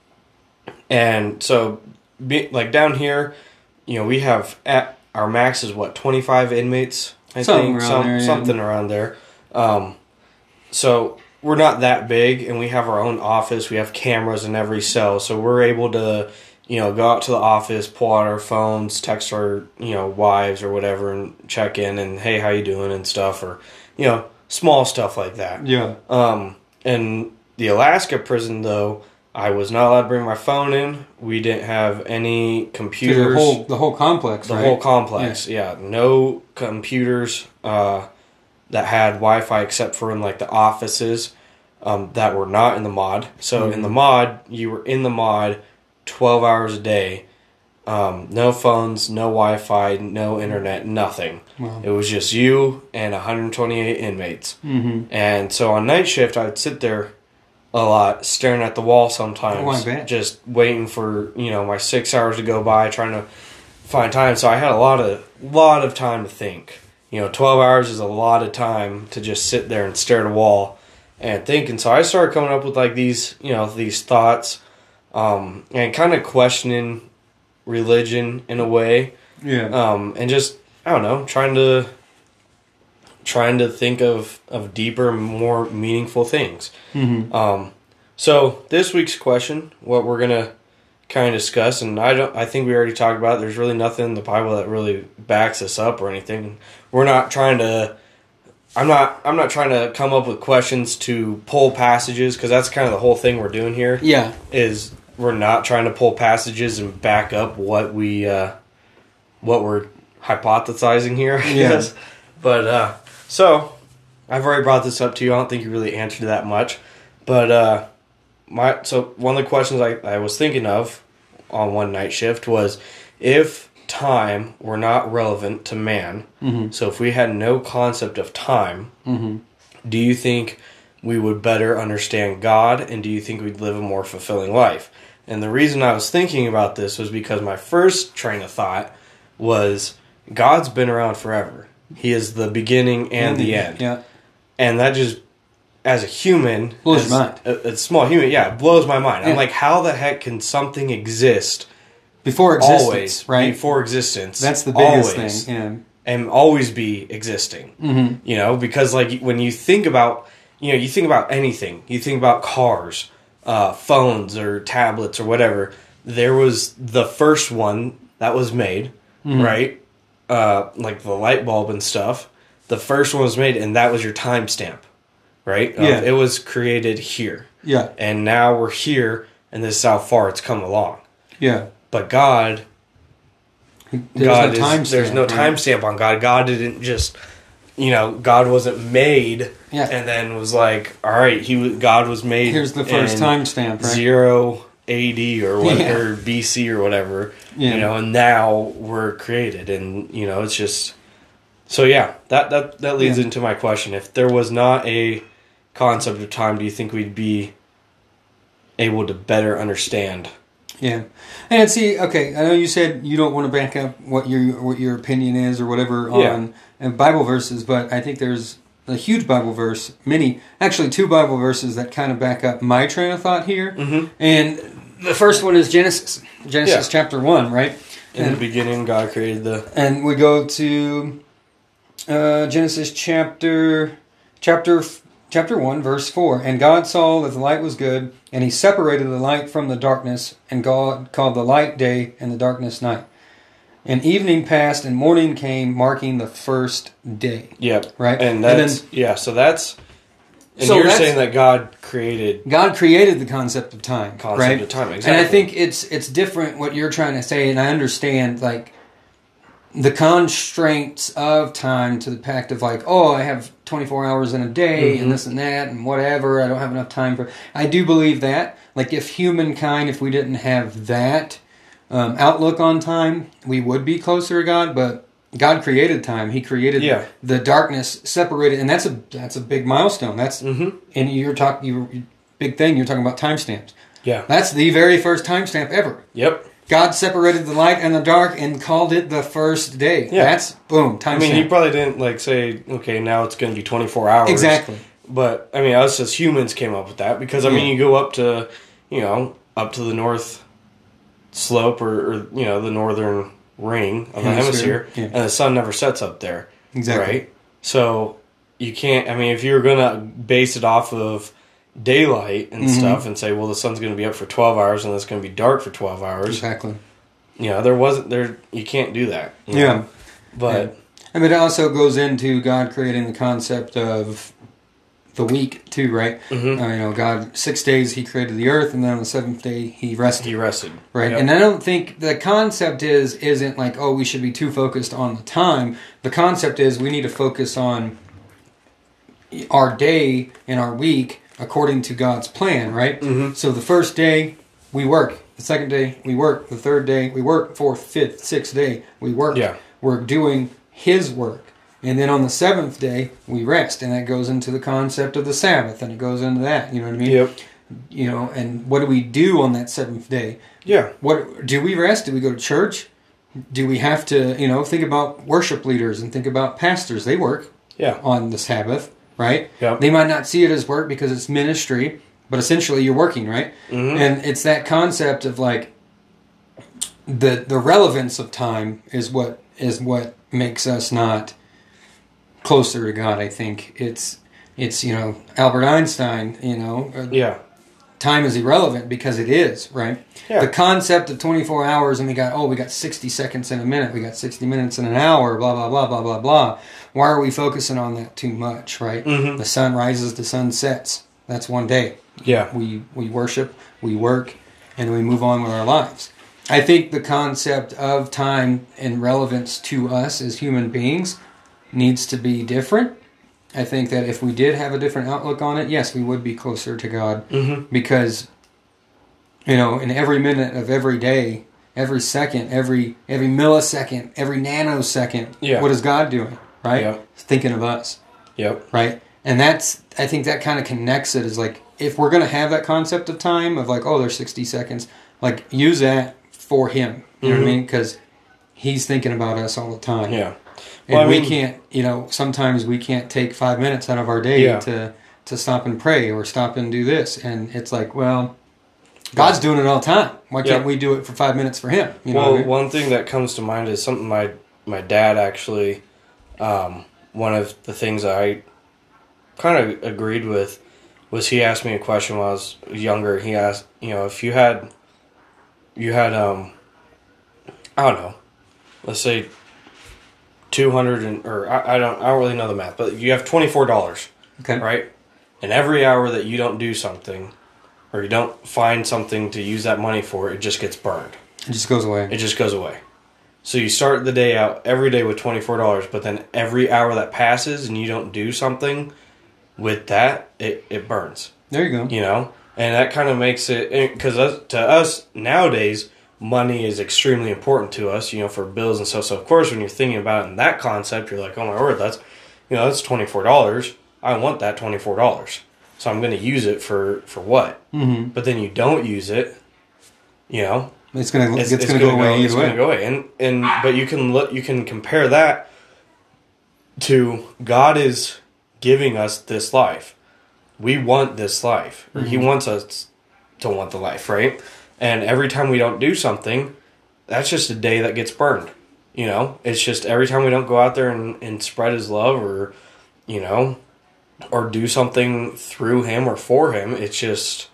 and so, be, like down here, you know, we have at our max is what 25 inmates. I Something think around some, there, yeah. something around there. Um, so we're not that big, and we have our own office. We have cameras in every cell, so we're able to, you know, go out to the office, pull out our phones, text our, you know, wives or whatever, and check in and hey, how you doing and stuff, or you know, small stuff like that. Yeah. Um, in the Alaska prison, though, I was not allowed to bring my phone in. We didn't have any computers. the whole the whole complex, The right? whole complex, yeah. No computers uh, that had Wi-Fi except for in like the offices um, that were not in the mod. So in the mod, you were in the mod twelve hours a day. Um, no phones, no Wi-Fi, no internet, nothing. Wow. It was just you and 128 inmates. Mm-hmm. And so on night shift, I would sit there a lot, staring at the wall sometimes, Oh, just waiting for you know my six hours to go by, trying to find time. So I had a lot of lot of time to think. You know, twelve hours is a lot of time to just sit there and stare at a wall and think. And so I started coming up with like these, you know, these thoughts, um, and kind of questioning religion in a way Yeah. um, and just I don't know, trying to trying to think of of deeper, more meaningful things. mm-hmm. Um, so this week's question, what we're gonna kind of discuss, and I don't, I think we already talked about. It, there's really nothing in the Bible that really backs us up or anything. We're not trying to. I'm not. I'm not trying to come up with questions to pull passages because that's kind of the whole thing we're doing here Yeah. is we're not trying to pull passages and back up what we uh, what we're hypothesizing here. I Yeah. guess. But uh, so I've already brought this up to you. I don't think you really answered that much. But uh, my so one of the questions I, I was thinking of on one night shift was if time were not relevant to man, Mm-hmm. so if we had no concept of time, Mm-hmm. do you think we would better understand God and do you think we'd live a more fulfilling life? And the reason I was thinking about this was because my first train of thought was God's been around forever. He is the beginning and the end. Yeah. And that just as a human Blows as your mind. A, a small human, yeah, it blows my mind. Yeah. I'm like, how the heck can something exist Before existence, always right? before existence? That's the biggest always, thing. Yeah. and always be existing Mm-hmm. you know because like when you think about you know you think about anything you think about cars uh, phones or tablets or whatever there was the first one that was made Mm-hmm. right uh, like the light bulb and stuff the first one was made and that was your timestamp right Of, Yeah. it was created here Yeah. and now we're here and this is how far it's come along Yeah. but god There's God no is, time there's no timestamp on God. God didn't just, you know, God wasn't made Yeah. and then was like, all right, he was, God was made. Here's the first timestamp, right? Zero AD or what Yeah. or BC or whatever. Yeah. You know, and now we're created, and you know, it's just. So yeah, that that that leads Yeah. into my question. If there was not a concept of time, do you think we'd be able to better understand? Yeah, and see, okay, I know you said you don't want to back up what your what your opinion is or whatever on uh, Bible verses, but I think there's a huge Bible verse, many actually two Bible verses that kind of back up my train of thought here. Mm-hmm. And the first one is Genesis, Genesis Yeah. chapter one, right? In And- the beginning, God created the. and we go to uh, Genesis chapter chapter chapter one verse four. And God saw that the light was good, and He separated the light from the darkness, and God called the light day, and the darkness night. And evening passed, and morning came, marking the first day. Yep. Right, And then that's yeah. So that's and So you're saying that God created God created the concept of time, concept right? of time. Exactly. And I think it's it's different what you're trying to say, and I understand like the constraints of time to the fact of like, oh, I have 24 hours in a day Mhm. and this and that and whatever. I don't have enough time for. I do believe that. Like, if humankind, if we didn't have that um, outlook on time, we would be closer to God. But God created time. He created Yeah. the darkness, separated, and that's a that's a big milestone. That's hmm and you're talking you big thing. You're talking about timestamps. Yeah. That's the very first timestamp ever. Yep. God separated the light and the dark and called it the first day. Yeah. That's boom, Time. I mean, timestamp. he probably didn't like say, okay, now it's going to be 24 hours. exactly. But I mean, us as humans came up with that because I mean, Yeah. you go up to, you know, up to the north slope or, or you know the northern ring of the Hemisphere, hemisphere, yeah. and the sun never sets up there. Exactly. Right. So you can't. I mean, if you're gonna base it off of daylight and Mhm. stuff, and say, well, the sun's gonna be up for 12 hours and it's gonna be dark for 12 hours. Exactly. You know, there wasn't there. You can't do that. Yeah. know? But And it also goes into God creating the concept of the week too, right? Mhm. Uh, you know, God six days He created the earth, and then on the seventh day He rested. he rested. Right, Yep. and I don't think the concept is isn't like oh we should be too focused on the time. The concept is we need to focus on our day and our week according to God's plan, right? Mhm. So the first day we work, the second day we work, the third day we work, fourth, fifth, sixth day we work. Yeah. We're doing His work, and then on the seventh day we rest, and that goes into the concept of the Sabbath, and it goes into that. You know what I mean? Yep. You know, and what do we do on that seventh day? Yeah. What do we rest? Do we go to church? Do we have to, you know, think about worship leaders and think about pastors? They work Yeah. on the Sabbath, right? Yep. They might not see it as work because it's ministry, but essentially you're working, right? Mhm. And it's that concept of like the the relevance of time is what is what makes us not closer to God. I think it's it's you know Albert Einstein, you know, uh, Yeah. time is irrelevant because it is right Yeah. the concept of 24 hours and we got oh we got 60 seconds in a minute we got 60 minutes in an hour blah blah blah blah blah blah why are we focusing on that too much right Mhm. the sun rises the sun sets that's one day Yeah. we we worship we work and we move on with our lives i think the concept of time and relevance to us as human beings needs to be different i think that if we did have a different outlook on it yes we would be closer to god Mm-hmm. because you know in every minute of every day every second every every millisecond every nanosecond Yeah. what is god doing right Yeah. thinking of us Yep. right and that's i think that kind of connects it is like if we're going to have that concept of time of like oh there's 60 seconds like use that for him you know what i Mhm. mean because he's thinking about us all the time Yeah. And Well, we mean- can't you know sometimes we can't take five minutes out of our day Yeah. to to stop and pray or stop and do this and it's like well god's doing it all the time why can't Yeah. we do it for five minutes for him you know well, I mean? one thing that comes to mind is something my my dad actually, um, one of the things I kind of agreed with was he asked me a question when I was younger. He asked, you know, if you had, you had, um, I don't know, let's say two hundred and or I, I don't I don't really know the math, but you have twenty four dollars. okay right? And every hour that you don't do something or you don't find something to use that money for, it just gets burned. it just goes away It just goes away. So you start the day out every day with $24, but then every hour that passes and you don't do something with that, it, it burns, there you go you know? And that kind of makes it, because to us nowadays, money is extremely important to us, you know, for bills and stuff. So, of course, when you're thinking about it in that concept, you're like, oh my word, that's, you know, that's $24. I want that $24. So I'm going to use it for, for what? mm-hmm. But then you don't use it, you know, it's gonna it's, it's, it's gonna, go away It's way gonna go away, and and but you can look, you can compare that to God is giving us this life. We want this life, or He wants us to want the life, right? And every time we don't do something, that's just a day that gets burned. You know, it's just every time we don't go out there and, and spread His love, or you know, or do something through Him or for Him, it's just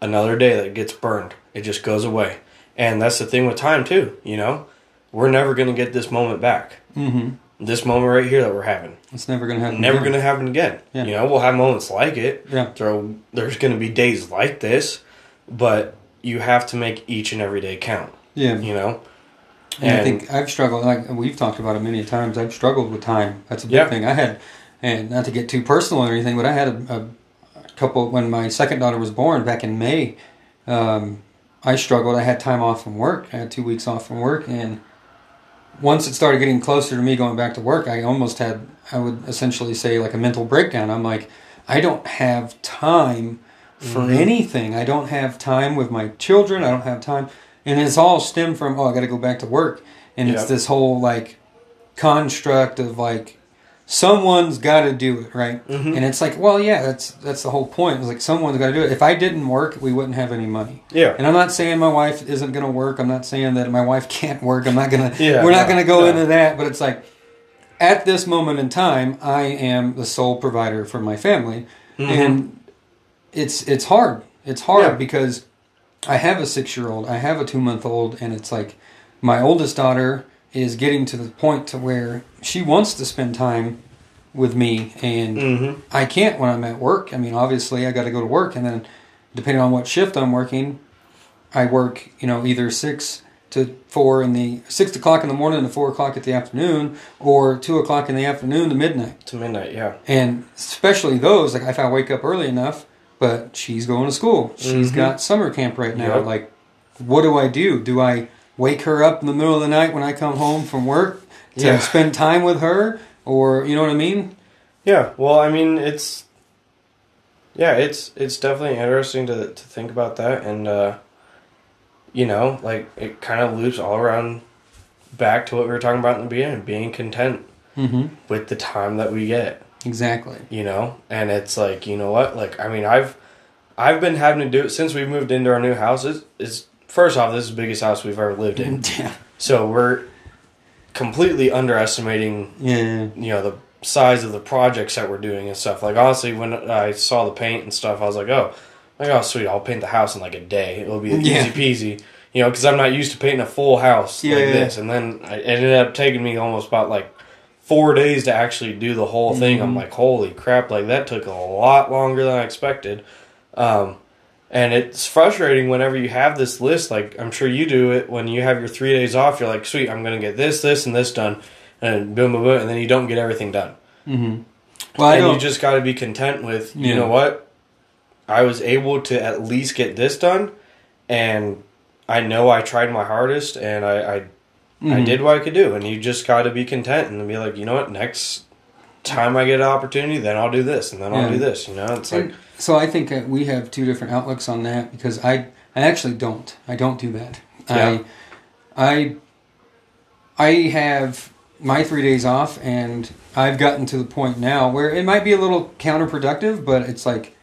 another day that gets burned. It just goes away. And that's the thing with time too, you know? We're never going to get this moment back. mm-hmm. This moment right here that we're having. it's never gonna happen Never going to happen again. Yeah. You know, we'll have moments like it. yeah There, there's going to be days like this, but you have to make each and every day count, yeah you know? And, I think I've struggled. Like we've talked about it many times. I've struggled with time. That's a big Yeah. thing. I had, and not to get too personal or anything, but I had a, a, a couple when my second daughter was born back in May. Um, I struggled. I had time off from work. I had two weeks off from work, and once it started getting closer to me going back to work, I almost had. I would essentially say like a mental breakdown. I'm like, I don't have time for Mhm. anything. I don't have time with my children. I don't have time, and it's all stemmed from oh, I got to go back to work, and it's this whole like construct of like someone's got to do it, right? Mhm. And it's like, well, yeah, that's that's the whole point. It's like someone's got to do it. If I didn't work, we wouldn't have any money. Yeah. And I'm not saying my wife isn't going to work. I'm not saying that my wife [LAUGHS] can't work. I'm not going [LAUGHS] to. Yeah, we're not no, going to go no. into that. But it's like, at this moment in time, I am the sole provider for my family, Mhm. and it's it's hard. It's hard Yeah. because I have a six year old, I have a two month old, and it's like my oldest daughter is getting to the point to where she wants to spend time with me and Mhm. I can't when I'm at work. I mean, obviously, I got to go to work, and then depending on what shift I'm working, I work. You know, either six to four in the six o'clock in the morning to four o'clock at the afternoon, or two o'clock in the afternoon to midnight. To midnight. Yeah. And especially those, like if I wake up early enough, but she's going to school. She's Mhm. got summer camp right now. Yep. Like, what do I do? Do I wake her up in the middle of the night when I come home from work to Yeah. spend time with her, or you know what I mean? Yeah, well, I mean, it's yeah, it's it's definitely interesting to to think about that, and uh, you know, like it kind of loops all around back to what we were talking about in the beginning, being content Mm-hmm. with the time that we get, Exactly. you know, and it's like you know what, like I mean, I've I've been having to do it since we moved into our new house. Is is first off, this is the biggest house we've ever lived in, [LAUGHS] Yeah. so we're completely underestimating Yeah. you know the size of the projects that we're doing and stuff. Like honestly, when I saw the paint and stuff, I was like, oh, like oh sweet, I'll paint the house in like a day. It'll be Yeah. easy peasy. You know, because I'm not used to painting a full house Yeah, like yeah. this. And then I, it ended up taking me almost about like four days to actually do the whole thing. I'm Mhm. like, holy crap! Like that took a lot longer than I expected. Um, and it's frustrating whenever you have this list. Like I'm sure you do it when you have your three days off. You're like, sweet, I'm gonna get this, this, and this done, and boom, boom, boom, and then you don't get everything done. Mm-hmm. Well, and you just got to be content with, you Yeah. know what, I was able to at least get this done, and I know I tried my hardest, and I I, I Mhm. did what I could do, and you just got to be content and be like, you know what, next time I get an opportunity, then I'll do this, and then I'll Yeah. do this. You know, it's like so I think that we have two different outlooks on that because I I actually don't. I don't do that. Yeah. I I I have my three days off, and I've gotten to the point now where it might be a little counterproductive, but it's like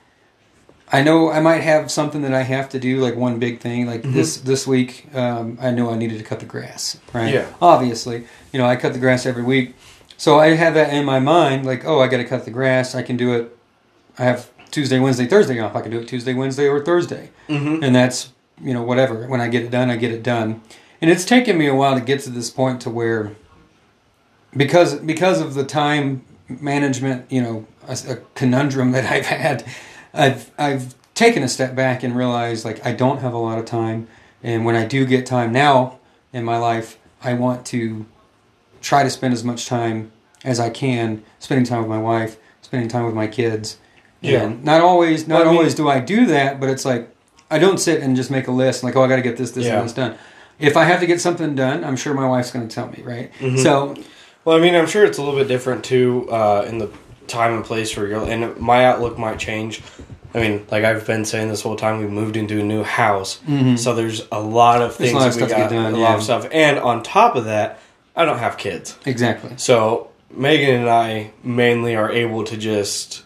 I know I might have something that I have to do, like one big thing. Like Mhm. this this week, um, I know I needed to cut the grass. Right. Yeah. Obviously, you know I cut the grass every week, so I have that in my mind. Like, oh, I got to cut the grass. I can do it. I have Tuesday, Wednesday, Thursday off. I can do it Tuesday, Wednesday, or Thursday, Mhm. and that's you know whatever. When I get it done, I get it done. And it's taken me a while to get to this point to where because because of the time management, you know, a, a conundrum [LAUGHS] that I've had, I've I've taken a step back and realized like I don't have a lot of time, and when I do get time now in my life, I want to try to spend as much time as I can spending time with my wife, spending time with my kids. Yeah. And not always not I mean- always do I do that, but it's like I don't sit and just make a list like, oh, I got to get this, this, Yeah. and this done. If I have to get something done, I'm sure my wife's going to tell me, right? Mhm. So, Well, I mean, I'm sure it's a little bit different too uh, in the time and place where you're, and my outlook might change. I mean, like I've been saying this whole time, we moved into a new house, Mhm. so there's a lot of things a lot of that we stuff got, done, a yeah. lot of stuff, and on top of that, I don't have kids, exactly. so Megan and I mainly are able to just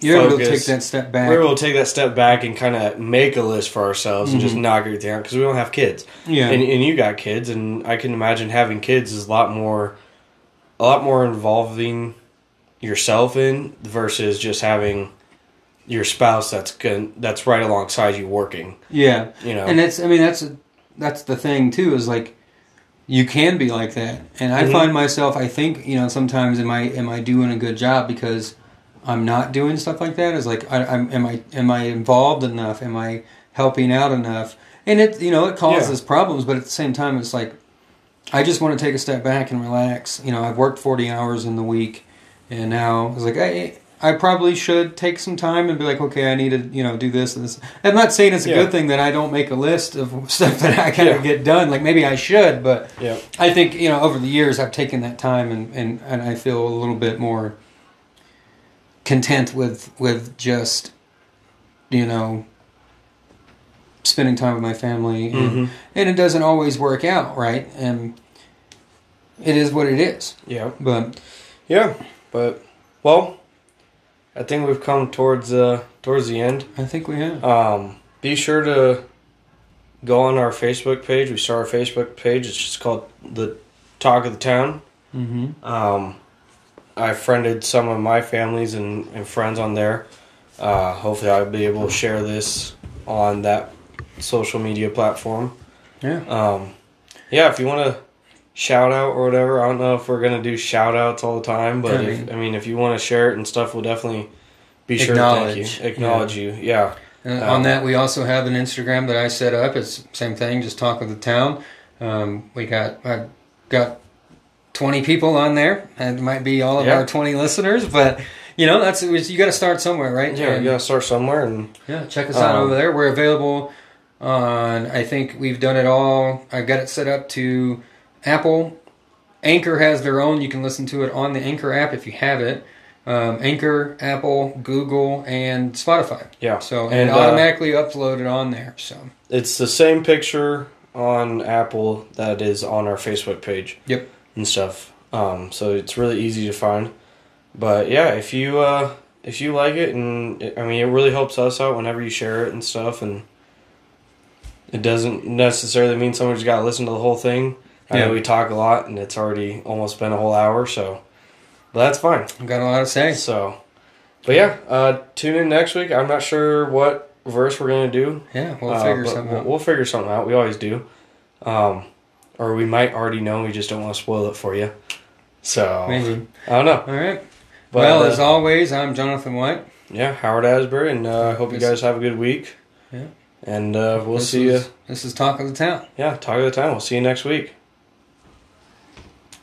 You're able to take that step back. We're able to take that step back and kind of make a list for ourselves and just Mhm. knock everything out because we don't have kids. yeah. And, and you got kids, and I can imagine having kids is a lot more, a lot more involving yourself in versus just having your spouse that's good, that's right alongside you working. yeah. You know, And that's I mean that's a, that's the thing too is like you can be like that. And I Mhm. find myself I think, you know, sometimes am I am I doing a good job because I'm not doing stuff like that? Is like I, I'm am I am I involved enough? Am I helping out enough? And it you know, it causes problems, but at the same time it's like I just want to take a step back and relax. You know, I've worked 40 hours in the week and now I was like I I probably should take some time and be like, okay, I need to, you know, do this and this. I'm not saying it's a Yeah. good thing that I don't make a list of [LAUGHS] stuff that I kind Yeah. of get done. Like maybe I should, but yeah, I think you know over the years I've taken that time and, and, and I feel a little bit more content with with just you know, spending time with my family, and, Mhm. and it doesn't always work out, right? And it is what it is. Yeah. But Yeah. But well, I think we've come towards uh towards the end. I think we have. Um, be sure to go on our Facebook page. We start our Facebook page. It's just called the Talk of the Town. Mm-hmm. Um, I friended some of my families and, and friends on there. Uh, hopefully, I'll be able to share this on that social media platform. Yeah. Um, yeah, if you want to shout out or whatever, I don't know if we're gonna do shout outs all the time, but I if, mean- I mean, if you want to share it and stuff, we'll definitely be sure to thank Acknowledge, you, acknowledge you. Yeah, Um, on that, we also have an Instagram that I set up. It's same thing, just talk with the town. Um, we got I got twenty people on there, it might be all of Yeah. our twenty listeners, but you know that's you got to start somewhere, right? yeah, And- you gotta start somewhere, and yeah. Check us out Um, over there. We're available on. I think we've done it all. I've got it set up to Apple. Anchor has their own. You can listen to it on the Anchor app if you have it. Um, Anchor, Apple, Google, and Spotify. yeah. So and, And, it uh, uploaded on there. So it's the same picture on Apple that is on our Facebook page. Yep. And stuff. Um, so it's really easy to find. But yeah, if you uh, if you like it, and I mean, it really helps us out whenever you share it and stuff, and it doesn't necessarily mean someone's got to listen to the whole thing. I Yeah. know we talk a lot, and it's already almost been a whole hour, so but that's fine. I've got a lot to say. So, but yeah, uh, tune in next week. I'm not sure what verse we're gonna do. Yeah, we'll Uh, figure something we'll, out. we'll figure something out. We always do. Um, or we might already know. We just don't want to spoil it for you. So Maybe. I don't know. All right. But, well, uh, as always, I'm Jonathan White. yeah, Howard Asbury, and uh, I hope you guys have a good week. Yeah. And uh, we'll This see you. This is Talk of the Town. Yeah, talk of the town. We'll see you next week.